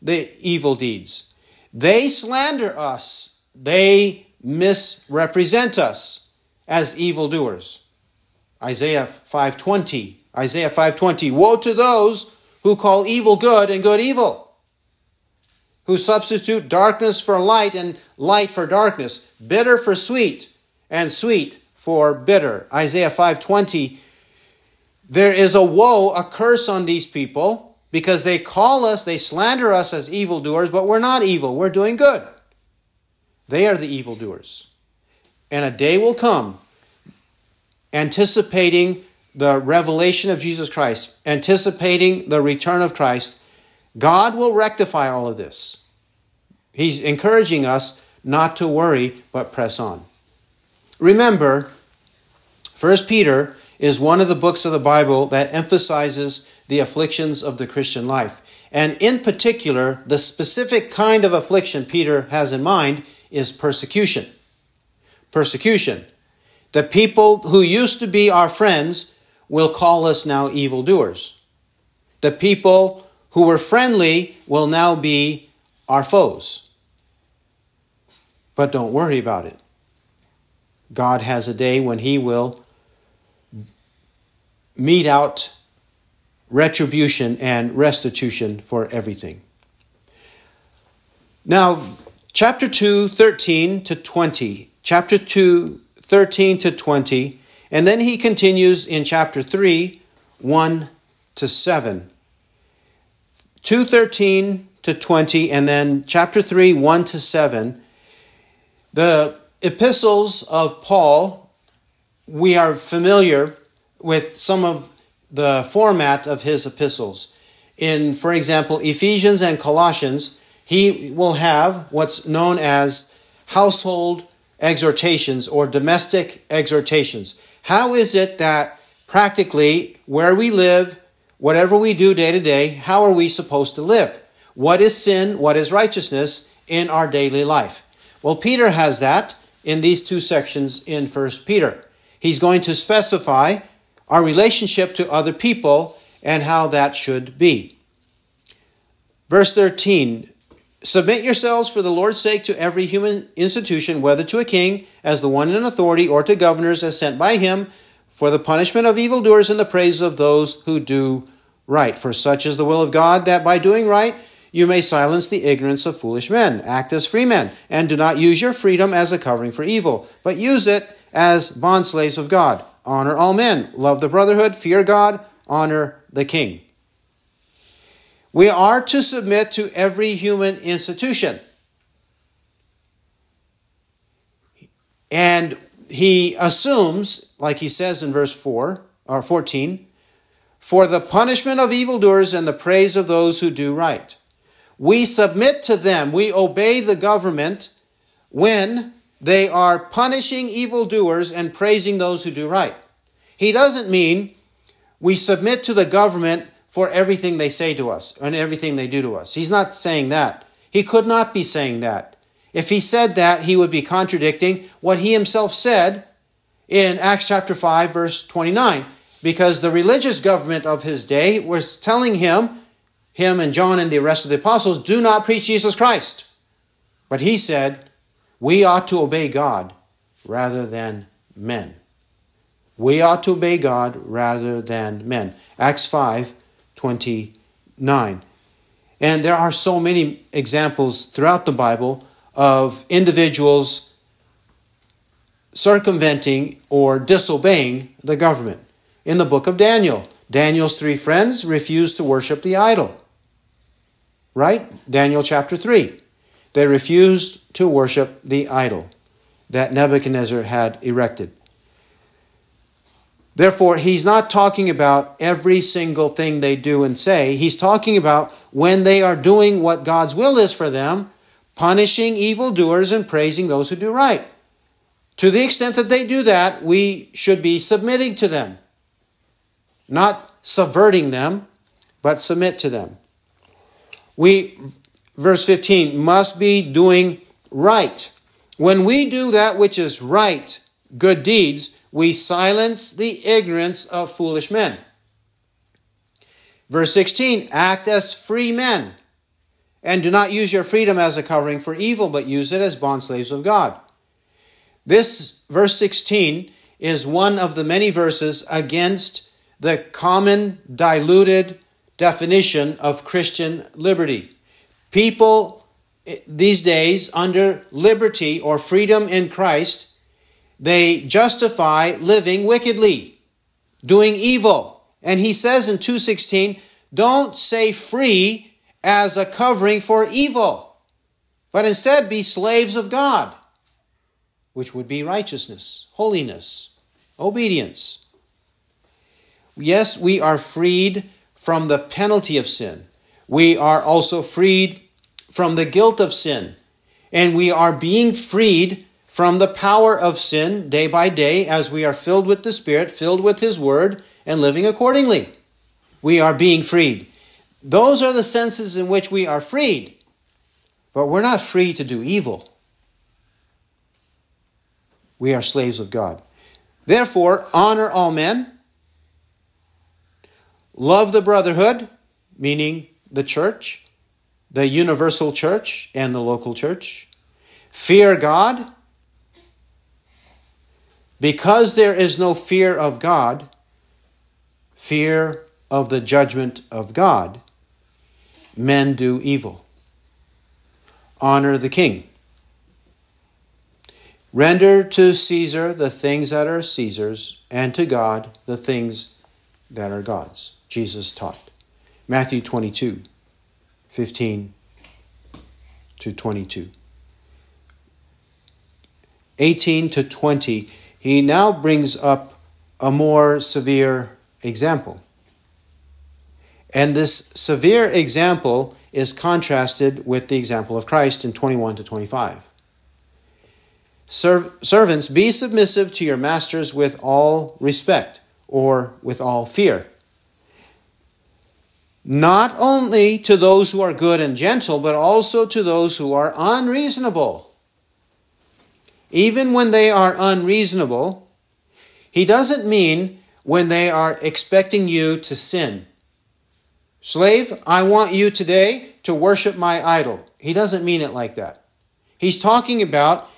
the evil deeds. They slander us. They misrepresent us as evildoers. Isaiah 5:20. Isaiah 5:20. Woe to those who call evil good and good evil. Who substitute darkness for light and light for darkness, bitter for sweet and sweet for bitter. Isaiah 5:20. There is a woe, a curse on these people because they call us, they slander us as evildoers, but we're not evil. We're doing good. They are the evildoers. And a day will come, anticipating the revelation of Jesus Christ, anticipating the return of Christ. God will rectify all of this. He's encouraging us not to worry, but press on. Remember, 1 Peter is one of the books of the Bible that emphasizes the afflictions of the Christian life. And in particular, the specific kind of affliction Peter has in mind is persecution. Persecution. The people who used to be our friends will call us now evildoers. The people who were friendly will now be our foes. But don't worry about it. God has a day when He will mete out retribution and restitution for everything. Now, chapter 2, 13 to 20. Chapter 2, 13 to 20. And then he continues in chapter 3, 1 to 7. 213 to 20, and then chapter 3, 1 to 7. The epistles of Paul, we are familiar with some of the format of his epistles. In, for example, Ephesians and Colossians, he will have what's known as household exhortations or domestic exhortations. How is it that practically where we live, whatever we do day to day, how are we supposed to live? What is sin? What is righteousness in our daily life? Well, Peter has that in these two sections in First Peter. He's going to specify our relationship to other people and how that should be. Verse 13 Submit yourselves for the Lord's sake to every human institution, whether to a king as the one in authority, or to governors as sent by him, for the punishment of evildoers and the praise of those who do right. For such is the will of God, that by doing right you may silence the ignorance of foolish men. Act as free men, and do not use your freedom as a covering for evil, but use it as bondslaves of God. Honor all men, love the brotherhood, fear God, honor the king. We are to submit to every human institution. And he assumes, like he says in verse 4 or 14, for the punishment of evildoers and the praise of those who do right. We submit to them, we obey the government when they are punishing evildoers and praising those who do right. He doesn't mean we submit to the government for everything they say to us and everything they do to us. He's not saying that. He could not be saying that. If he said that, he would be contradicting what he himself said in Acts chapter 5, verse 29, because the religious government of his day was telling him, him and John and the rest of the apostles, do not preach Jesus Christ. But he said, we ought to obey God rather than men. We ought to obey God rather than men. Acts 5, 29. And there are so many examples throughout the Bible of individuals circumventing or disobeying the government. In the book of Daniel, Daniel's three friends refused to worship the idol. Right? Daniel chapter 3. They refused to worship the idol that Nebuchadnezzar had erected. Therefore, he's not talking about every single thing they do and say. He's talking about when they are doing what God's will is for them, punishing evildoers and praising those who do right. To the extent that they do that, we should be submitting to them, not subverting them, but submit to them. We, verse 15, must be doing right. When we do that which is right, good deeds, we silence the ignorance of foolish men. Verse 16 Act as free men, and do not use your freedom as a covering for evil, but use it as bondslaves of God. This verse 16 is one of the many verses against the common diluted definition of Christian liberty. People eh, these days, under liberty or freedom in Christ, they justify living wickedly, doing evil. And he says in 216, don't say free as a covering for evil, but instead be slaves of God, which would be righteousness, holiness, obedience. Yes, we are freed from the penalty of sin. We are also freed from the guilt of sin. And we are being freed from the power of sin day by day as we are filled with the Spirit, filled with His Word, and living accordingly. We are being freed. Those are the senses in which we are freed, but we're not free to do evil. We are slaves of God. Therefore, honor all men, love the brotherhood, meaning the church, the universal church, and the local church, fear God because there is no fear of God, fear of the judgment of God, men do evil. Honor the king. Render to Caesar the things that are Caesar's, and to God the things that are God's. Jesus taught. Matthew 22, 15 to 22. 18 to 20 he now brings up a more severe example. And this severe example is contrasted with the example of Christ in 21 to 25. servants, be submissive to your masters with all respect or with all fear. Not only to those who are good and gentle, but also to those who are unreasonable even when they are unreasonable, he doesn't mean when they are expecting you to sin. Slave, I want you today to worship my idol. He doesn't mean it like that. He's talking about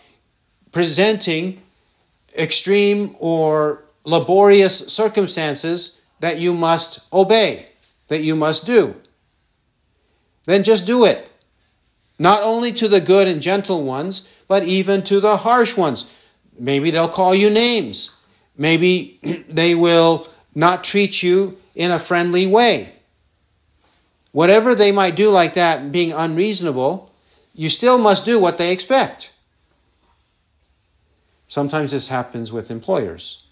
presenting extreme or laborious circumstances that you must obey, that you must do. Then just do it. Not only to the good and gentle ones, but even to the harsh ones. Maybe they'll call you names. Maybe they will not treat you in a friendly way. Whatever they might do like that, being unreasonable, you still must do what they expect. Sometimes this happens with employers.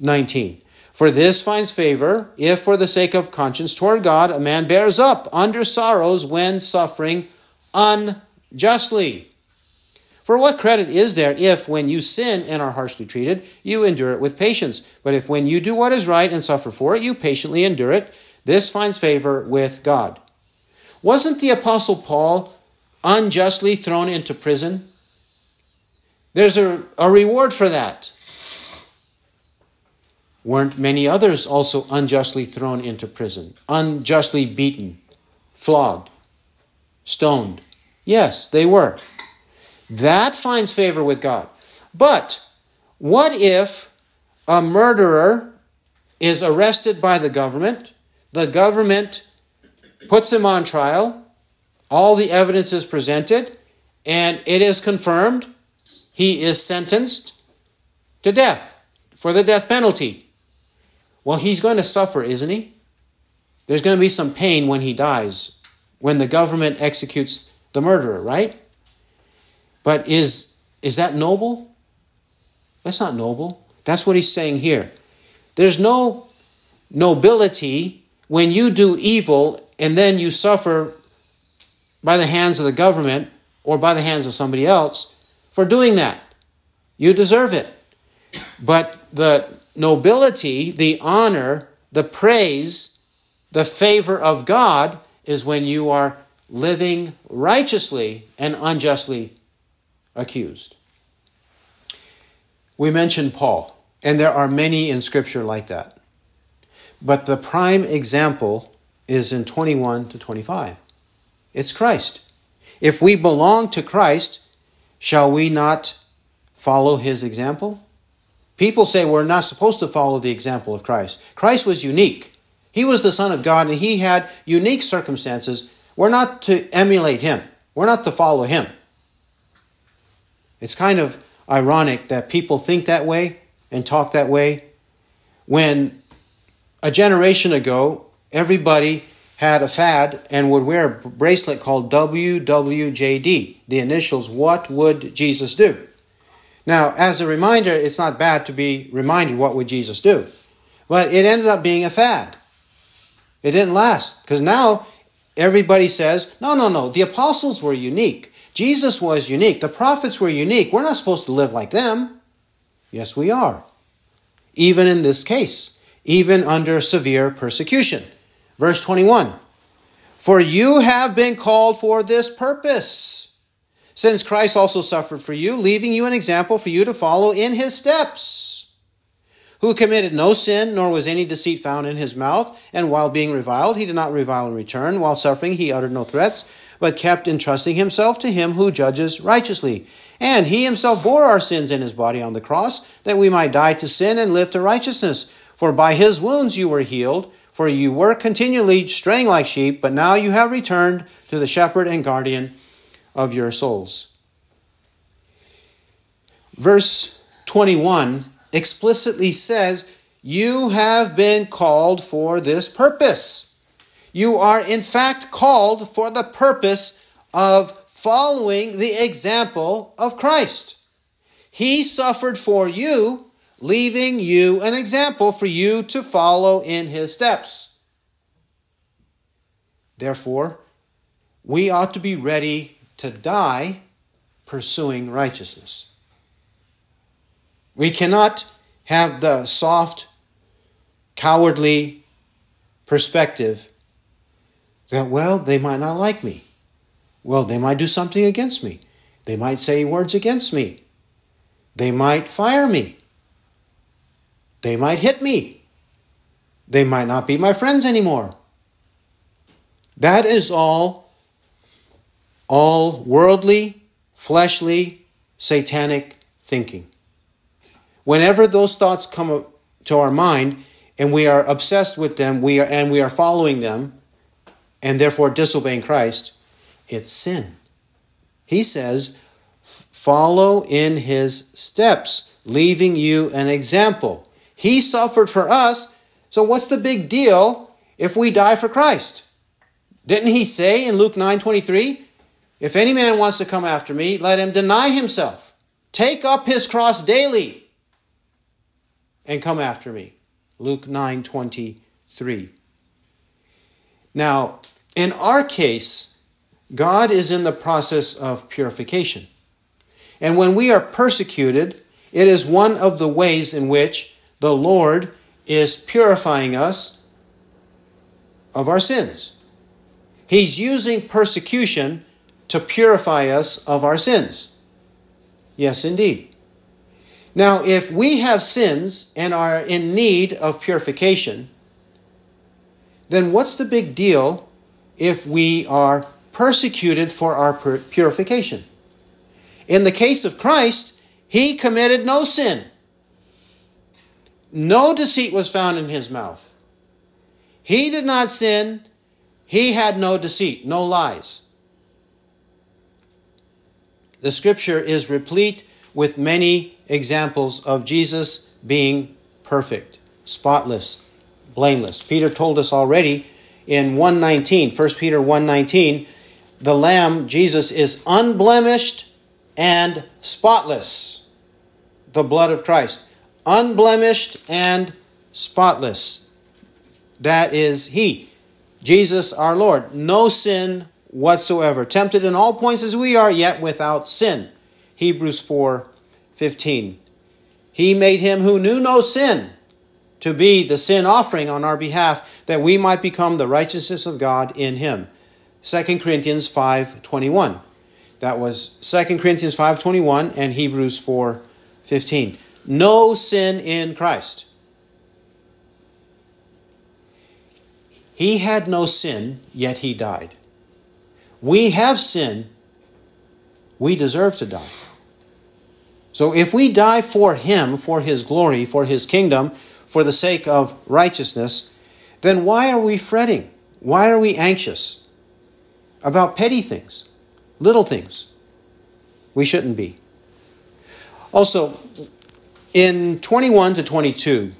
19. For this finds favor if, for the sake of conscience toward God, a man bears up under sorrows when suffering unjustly. For what credit is there if, when you sin and are harshly treated, you endure it with patience? But if, when you do what is right and suffer for it, you patiently endure it, this finds favor with God. Wasn't the Apostle Paul unjustly thrown into prison? There's a, a reward for that. Weren't many others also unjustly thrown into prison, unjustly beaten, flogged, stoned? Yes, they were. That finds favor with God. But what if a murderer is arrested by the government the government puts him on trial, all the evidence is presented, and it is confirmed he is sentenced to death for the death penalty. Well, he's going to suffer, isn't he? There's going to be some pain when he dies, when the government executes the murderer, right? But is is that noble? That's not noble. That's what he's saying here. There's no nobility when you do evil and then you suffer by the hands of the government or by the hands of somebody else for doing that. You deserve it. But the nobility, the honor, the praise, the favor of God is when you are living righteously and unjustly accused. We mentioned Paul, and there are many in Scripture like that. But the prime example is in 21 to 25. It's Christ. If we belong to Christ, shall we not follow his example? People say we're not supposed to follow the example of Christ. Christ was unique. He was the Son of God and he had unique circumstances. We're not to emulate him, we're not to follow him. It's kind of ironic that people think that way and talk that way when a generation ago, everybody had a fad and would wear a bracelet called WWJD, the initials, What Would Jesus Do? Now, as a reminder, it's not bad to be reminded what would Jesus do. But it ended up being a fad. It didn't last because now everybody says, no, no, no, the apostles were unique. Jesus was unique. The prophets were unique. We're not supposed to live like them. Yes, we are. Even in this case even under severe persecution. Verse 21 For you have been called for this purpose, since Christ also suffered for you, leaving you an example for you to follow in his steps. Who committed no sin, nor was any deceit found in his mouth, and while being reviled, he did not revile in return. While suffering, he uttered no threats, but kept entrusting himself to him who judges righteously. And he himself bore our sins in his body on the cross, that we might die to sin and live to righteousness. For by his wounds you were healed, for you were continually straying like sheep, but now you have returned to the shepherd and guardian of your souls. Verse 21 explicitly says, You have been called for this purpose. You are, in fact, called for the purpose of following the example of Christ. He suffered for you leaving you an example for you to follow in his steps. Therefore, we ought to be ready to die pursuing righteousness. We cannot have the soft, cowardly perspective that, well, they might not like me. Well, they might do something against me. They might say words against me. They might fire me. they might hit me. They might not be my friends anymore. That is all all worldly, fleshly, satanic thinking. Whenever those thoughts come to our mind and we are obsessed with them, we are and we are following them and therefore disobeying Christ, it's sin. He says, follow in his steps, leaving you an example. He suffered for us, so what's the big deal if we die for Christ? Didn't he say in Luke 9:23, if any man wants to come after me, let him deny himself, take up his cross daily and come after me. Luke 9:23. Now, in our case, God is in the process of purification. And when we are persecuted, it is one of the ways in which the Lord is purifying us of our sins. He's using persecution to purify us of our sins. Yes, indeed. Now, if we have sins and are in need of purification, then what's the big deal if we are persecuted for our purification? In the case of Christ, he committed no sin. No deceit was found in his mouth. He did not sin. He had no deceit, no lies. The scripture is replete with many examples of Jesus being perfect, spotless, blameless. Peter told us already in 119, 1 Peter 119, the lamb Jesus is unblemished and spotless. The blood of Christ. Unblemished and spotless. That is He, Jesus our Lord. No sin whatsoever. Tempted in all points as we are, yet without sin. Hebrews 4 15. He made him who knew no sin to be the sin offering on our behalf, that we might become the righteousness of God in him. 2 Corinthians 5 21. That was 2 Corinthians 5.21 and Hebrews 4.15. No sin in Christ. He had no sin, yet he died. We have sin, we deserve to die. So if we die for him, for his glory, for his kingdom, for the sake of righteousness, then why are we fretting? Why are we anxious about petty things? little things. We shouldn't be. Also, in 21 to 22,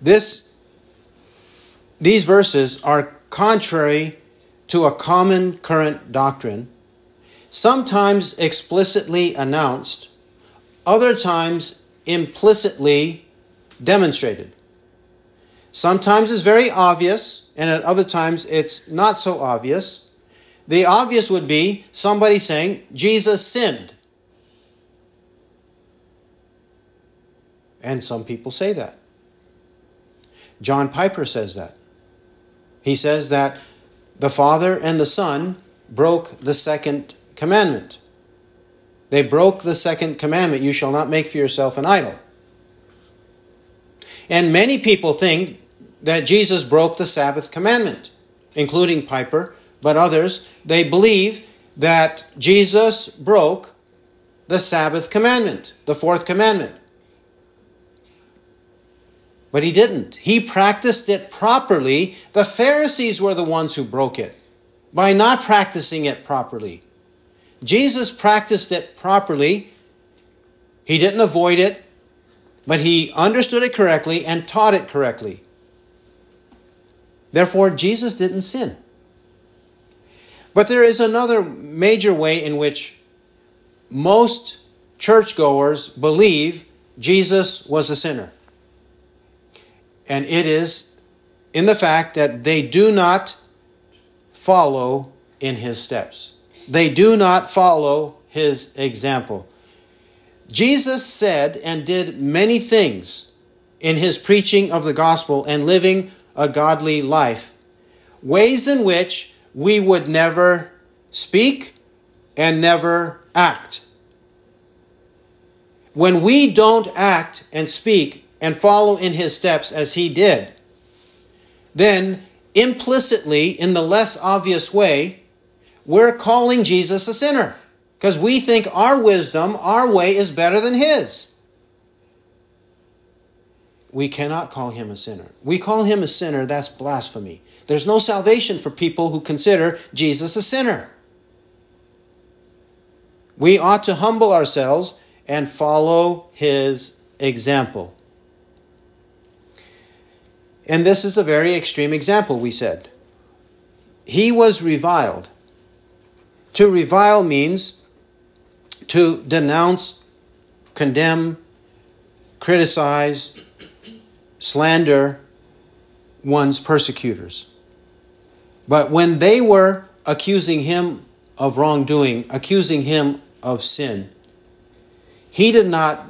this, these verses are contrary to a common current doctrine, sometimes explicitly announced, other times implicitly demonstrated. Sometimes it's very obvious, and at other times it's not so obvious. The obvious would be somebody saying, Jesus sinned. And some people say that. John Piper says that. He says that the Father and the Son broke the second commandment. They broke the second commandment you shall not make for yourself an idol. And many people think that Jesus broke the Sabbath commandment, including Piper but others, they believe that Jesus broke the Sabbath commandment, the fourth commandment. But he didn't. He practiced it properly. The Pharisees were the ones who broke it by not practicing it properly. Jesus practiced it properly. He didn't avoid it, but he understood it correctly and taught it correctly. Therefore, Jesus didn't sin. But there is another major way in which most churchgoers believe Jesus was a sinner. And it is in the fact that they do not follow in his steps. They do not follow his example. Jesus said and did many things in his preaching of the gospel and living a godly life, ways in which we would never speak and never act. When we don't act and speak and follow in his steps as he did, then implicitly, in the less obvious way, we're calling Jesus a sinner because we think our wisdom, our way is better than his. We cannot call him a sinner. We call him a sinner, that's blasphemy. There's no salvation for people who consider Jesus a sinner. We ought to humble ourselves and follow his example. And this is a very extreme example, we said. He was reviled. To revile means to denounce, condemn, criticize, slander one's persecutors. But when they were accusing him of wrongdoing, accusing him of sin, he did not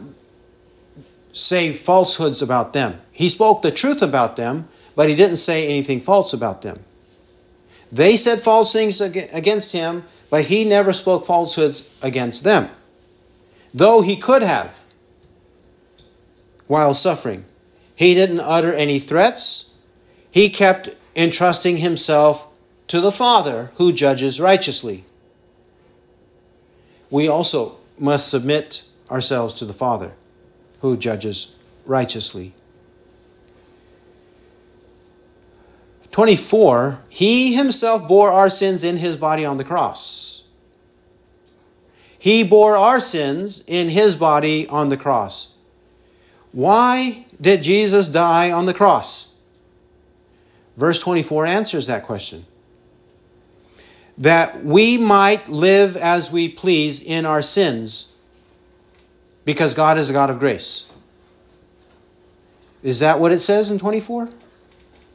say falsehoods about them. He spoke the truth about them, but he didn't say anything false about them. They said false things against him, but he never spoke falsehoods against them, though he could have while suffering. He didn't utter any threats. He kept entrusting himself to the Father who judges righteously. We also must submit ourselves to the Father who judges righteously. 24, he himself bore our sins in his body on the cross. He bore our sins in his body on the cross. Why did Jesus die on the cross? Verse 24 answers that question. That we might live as we please in our sins because God is a God of grace. Is that what it says in 24?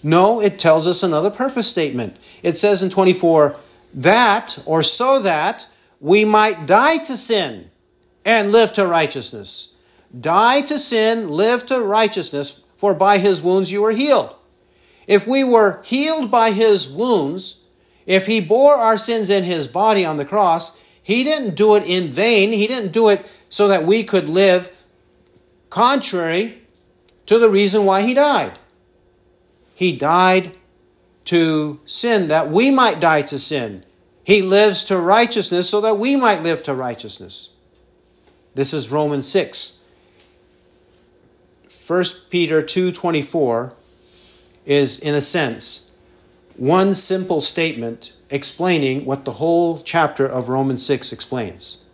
No, it tells us another purpose statement. It says in 24, that or so that we might die to sin and live to righteousness. Die to sin, live to righteousness, for by his wounds you were healed. If we were healed by his wounds, if he bore our sins in his body on the cross, he didn't do it in vain. He didn't do it so that we could live contrary to the reason why he died. He died to sin that we might die to sin. He lives to righteousness so that we might live to righteousness. This is Romans 6. 1 Peter 2:24 is in a sense one simple statement explaining what the whole chapter of Romans 6 explains.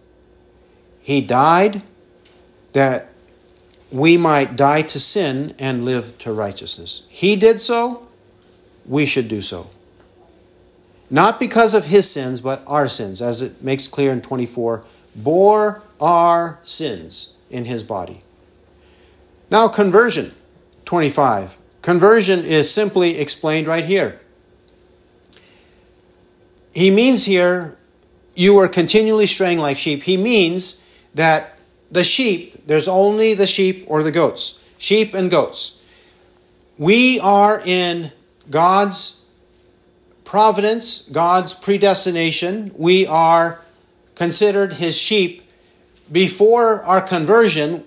He died that we might die to sin and live to righteousness. He did so, we should do so. Not because of his sins, but our sins, as it makes clear in 24, bore our sins in his body. Now, conversion, 25. Conversion is simply explained right here. He means here, you are continually straying like sheep. He means that the sheep, there's only the sheep or the goats, sheep and goats. We are in God's providence, God's predestination. We are considered his sheep before our conversion.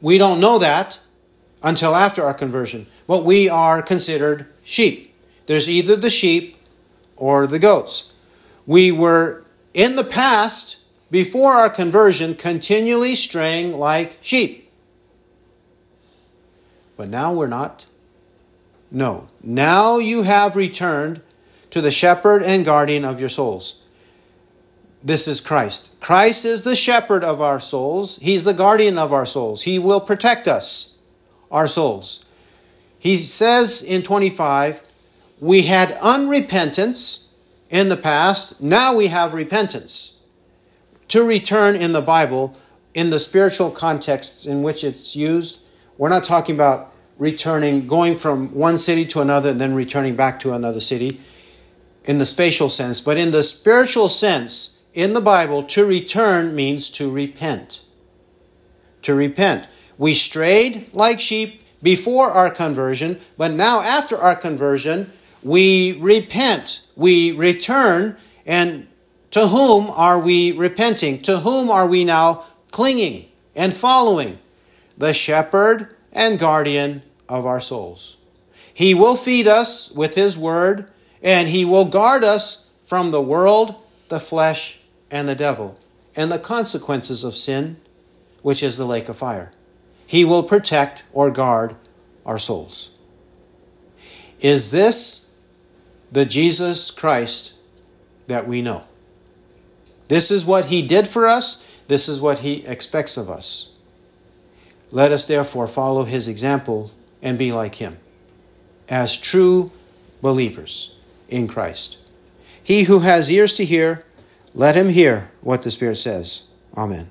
We don't know that until after our conversion, but we are considered sheep. There's either the sheep or the goats. We were in the past before our conversion continually straying like sheep. But now we're not. No. Now you have returned to the shepherd and guardian of your souls. This is Christ. Christ is the shepherd of our souls. He's the guardian of our souls. He will protect us, our souls. He says in 25, we had unrepentance in the past, now we have repentance to return in the Bible, in the spiritual contexts in which it's used, we're not talking about returning, going from one city to another and then returning back to another city in the spatial sense, but in the spiritual sense, in the Bible, to return means to repent. To repent. We strayed like sheep before our conversion, but now after our conversion, we repent. We return and to whom are we repenting? To whom are we now clinging and following? The shepherd and guardian of our souls. He will feed us with His word, and He will guard us from the world, the flesh, and the devil, and the consequences of sin, which is the lake of fire. He will protect or guard our souls. Is this the Jesus Christ that we know? This is what He did for us. This is what He expects of us. Let us therefore follow His example and be like Him as true believers in Christ. He who has ears to hear, let him hear what the Spirit says. Amen.